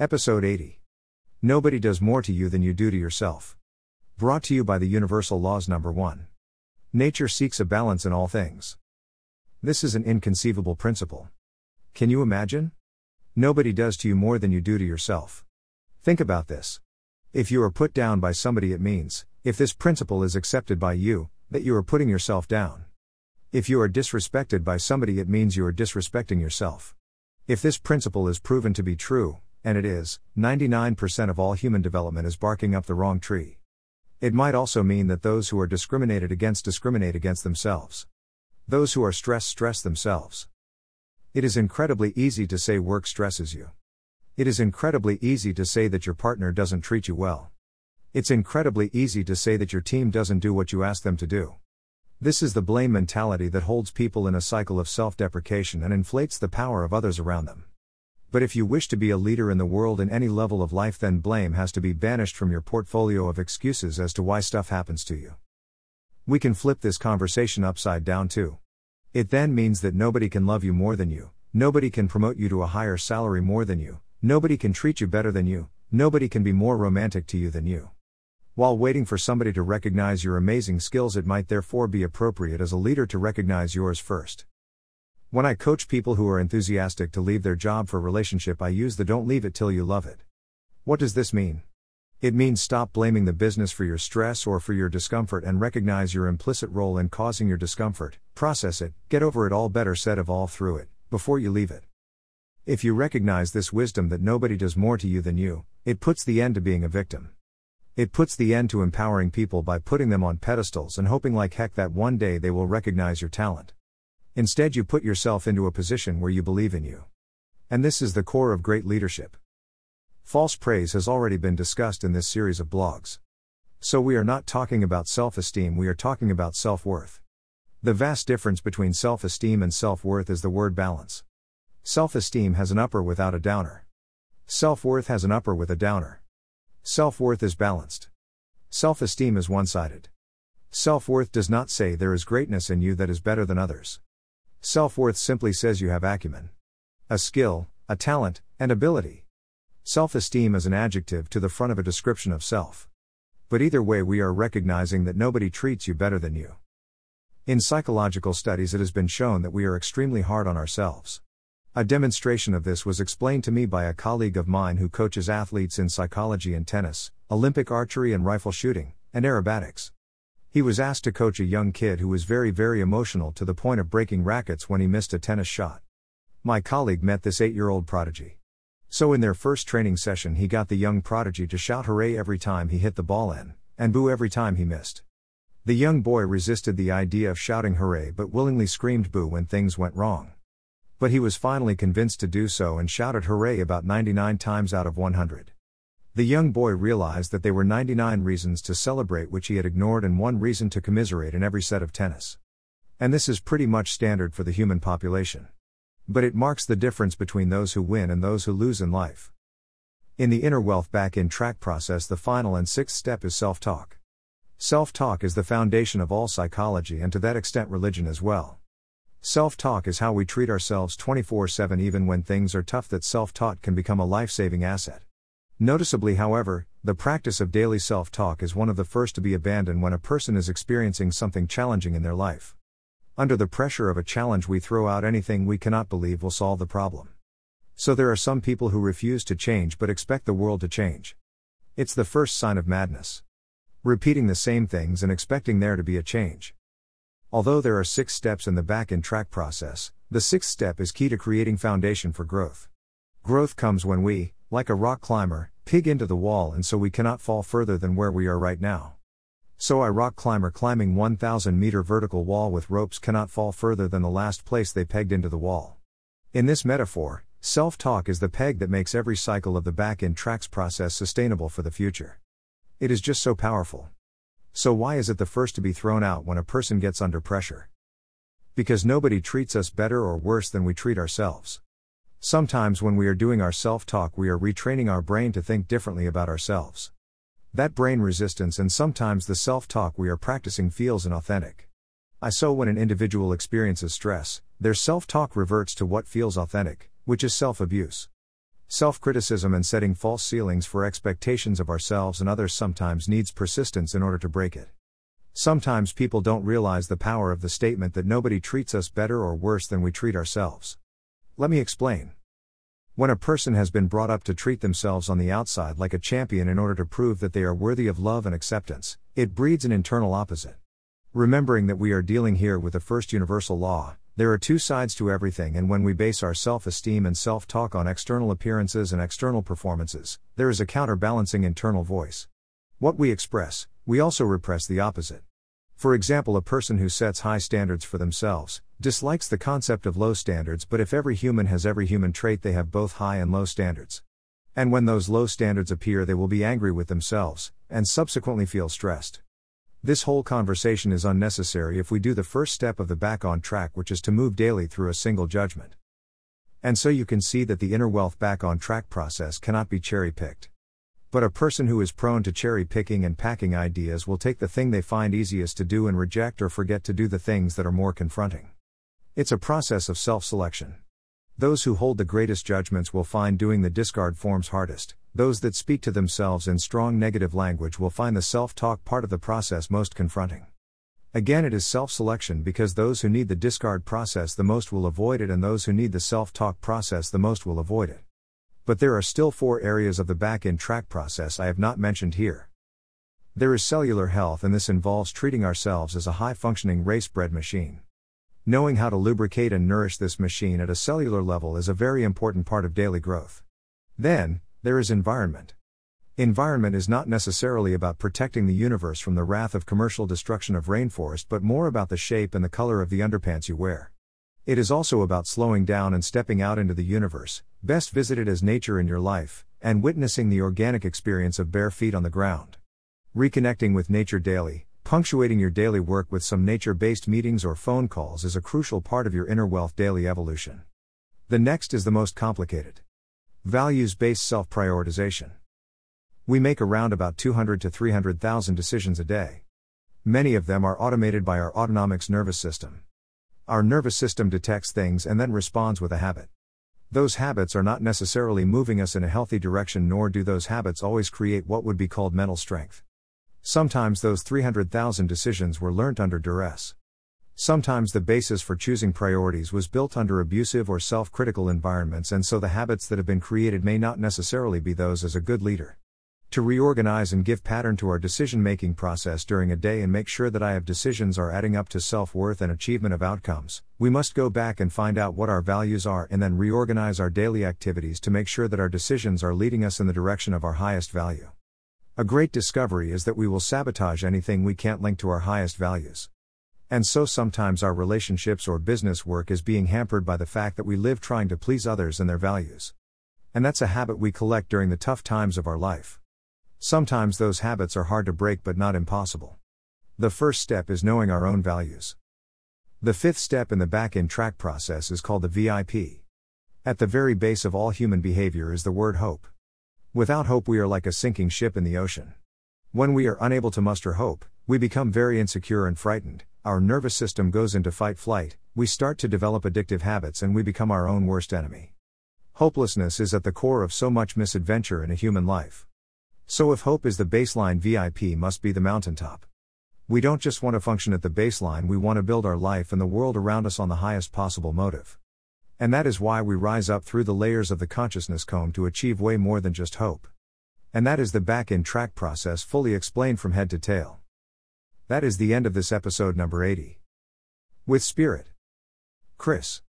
Episode 80. Nobody does more to you than you do to yourself. Brought to you by the Universal Laws Number 1. Nature seeks a balance in all things. This is an inconceivable principle. Can you imagine? Nobody does to you more than you do to yourself. Think about this. If you are put down by somebody, it means, if this principle is accepted by you, that you are putting yourself down. If you are disrespected by somebody, it means you are disrespecting yourself. If this principle is proven to be true, and it is, 99% of all human development is barking up the wrong tree. It might also mean that those who are discriminated against discriminate against themselves. Those who are stressed stress themselves. It is incredibly easy to say work stresses you. It is incredibly easy to say that your partner doesn't treat you well. It's incredibly easy to say that your team doesn't do what you ask them to do. This is the blame mentality that holds people in a cycle of self deprecation and inflates the power of others around them. But if you wish to be a leader in the world in any level of life, then blame has to be banished from your portfolio of excuses as to why stuff happens to you. We can flip this conversation upside down too. It then means that nobody can love you more than you, nobody can promote you to a higher salary more than you, nobody can treat you better than you, nobody can be more romantic to you than you. While waiting for somebody to recognize your amazing skills, it might therefore be appropriate as a leader to recognize yours first. When I coach people who are enthusiastic to leave their job for relationship, I use the don't leave it till you love it. What does this mean? It means stop blaming the business for your stress or for your discomfort and recognize your implicit role in causing your discomfort, process it, get over it all better said evolve through it, before you leave it. If you recognize this wisdom that nobody does more to you than you, it puts the end to being a victim. It puts the end to empowering people by putting them on pedestals and hoping like heck that one day they will recognize your talent. Instead, you put yourself into a position where you believe in you. And this is the core of great leadership. False praise has already been discussed in this series of blogs. So we are not talking about self esteem, we are talking about self worth. The vast difference between self esteem and self worth is the word balance. Self esteem has an upper without a downer. Self worth has an upper with a downer. Self worth is balanced. Self esteem is one sided. Self worth does not say there is greatness in you that is better than others. Self worth simply says you have acumen, a skill, a talent, and ability. Self esteem is an adjective to the front of a description of self. But either way, we are recognizing that nobody treats you better than you. In psychological studies, it has been shown that we are extremely hard on ourselves. A demonstration of this was explained to me by a colleague of mine who coaches athletes in psychology and tennis, Olympic archery and rifle shooting, and aerobatics. He was asked to coach a young kid who was very, very emotional to the point of breaking rackets when he missed a tennis shot. My colleague met this eight year old prodigy. So, in their first training session, he got the young prodigy to shout hooray every time he hit the ball in, and boo every time he missed. The young boy resisted the idea of shouting hooray but willingly screamed boo when things went wrong. But he was finally convinced to do so and shouted hooray about 99 times out of 100. The young boy realized that they were 99 reasons to celebrate which he had ignored and one reason to commiserate in every set of tennis. And this is pretty much standard for the human population. But it marks the difference between those who win and those who lose in life. In the inner wealth back on track process, the final and sixth step is self talk. Self talk is the foundation of all psychology and to that extent religion as well. Self talk is how we treat ourselves 24 7 even when things are tough, that self talk can become a life saving asset. Noticeably, however, the practice of daily self talk is one of the first to be abandoned when a person is experiencing something challenging in their life. Under the pressure of a challenge, we throw out anything we cannot believe will solve the problem. So there are some people who refuse to change but expect the world to change. It's the first sign of madness. Repeating the same things and expecting there to be a change. Although there are six steps in the back on track process, the sixth step is key to creating foundation for growth. Growth comes when we, like a rock climber, pig into the wall and so we cannot fall further than where we are right now. So a rock climber climbing 1000 meter vertical wall with ropes cannot fall further than the last place they pegged into the wall. In this metaphor, self talk is the peg that makes every cycle of the back on tracks process sustainable for the future. It is just so powerful. So, why is it the first to be thrown out when a person gets under pressure? Because nobody treats us better or worse than we treat ourselves. Sometimes, when we are doing our self talk, we are retraining our brain to think differently about ourselves. That brain resistance and sometimes the self talk we are practicing feels inauthentic. I so when an individual experiences stress, their self talk reverts to what feels authentic, which is self abuse. Self criticism and setting false ceilings for expectations of ourselves and others sometimes needs persistence in order to break it. Sometimes people don't realize the power of the statement that nobody treats us better or worse than we treat ourselves. Let me explain. When a person has been brought up to treat themselves on the outside like a champion in order to prove that they are worthy of love and acceptance, it breeds an internal opposite. Remembering that we are dealing here with the first universal law, there are two sides to everything, and when we base our self esteem and self talk on external appearances and external performances, there is a counterbalancing internal voice. What we express, we also repress the opposite. For example, a person who sets high standards for themselves dislikes the concept of low standards, but if every human has every human trait, they have both high and low standards. And when those low standards appear, they will be angry with themselves, and subsequently feel stressed. This whole conversation is unnecessary if we do the first step of the back on track, which is to move daily through a single judgment. And so you can see that the inner wealth back on track process cannot be cherry picked. But a person who is prone to cherry picking and packing ideas will take the thing they find easiest to do and reject or forget to do the things that are more confronting. It's a process of self selection. Those who hold the greatest judgments will find doing the discard forms hardest, those that speak to themselves in strong negative language will find the self talk part of the process most confronting. Again, it is self selection because those who need the discard process the most will avoid it, and those who need the self talk process the most will avoid it. But there are still four areas of the back on track process I have not mentioned here. There is cellular health, and this involves treating ourselves as a high functioning race bred machine. Knowing how to lubricate and nourish this machine at a cellular level is a very important part of daily growth. Then, there is environment. Environment is not necessarily about protecting the universe from the wrath of commercial destruction of rainforest, but more about the shape and the color of the underpants you wear. It is also about slowing down and stepping out into the universe, best visited as nature in your life, and witnessing the organic experience of bare feet on the ground. Reconnecting with nature daily, punctuating your daily work with some nature based meetings or phone calls is a crucial part of your inner wealth daily evolution. The next is the most complicated. Values based self prioritization. We make around about 200 to 300,000 decisions a day. Many of them are automated by our autonomic nervous system. Our nervous system detects things and then responds with a habit. Those habits are not necessarily moving us in a healthy direction, nor do those habits always create what would be called mental strength. Sometimes those 300,000 decisions were learnt under duress. Sometimes the basis for choosing priorities was built under abusive or self critical environments, and so the habits that have been created may not necessarily be those as a good leader. To reorganize and give pattern to our decision making process during a day and make sure that I have decisions are adding up to self worth and achievement of outcomes, we must go back and find out what our values are and then reorganize our daily activities to make sure that our decisions are leading us in the direction of our highest value. A great discovery is that we will sabotage anything we can't link to our highest values. And so sometimes our relationships or business work is being hampered by the fact that we live trying to please others and their values. And that's a habit we collect during the tough times of our life. Sometimes those habits are hard to break but not impossible. The first step is knowing our own values. The fifth step in the back on track process is called the VIP. At the very base of all human behavior is the word hope. Without hope, we are like a sinking ship in the ocean. When we are unable to muster hope, we become very insecure and frightened, our nervous system goes into fight flight, we start to develop addictive habits, and we become our own worst enemy. Hopelessness is at the core of so much misadventure in a human life. So, if hope is the baseline, VIP must be the mountaintop. We don't just want to function at the baseline, we want to build our life and the world around us on the highest possible motive. And that is why we rise up through the layers of the consciousness comb to achieve way more than just hope. And that is the back on track process fully explained from head to tail. That is the end of this episode number 80. With Spirit. Chris.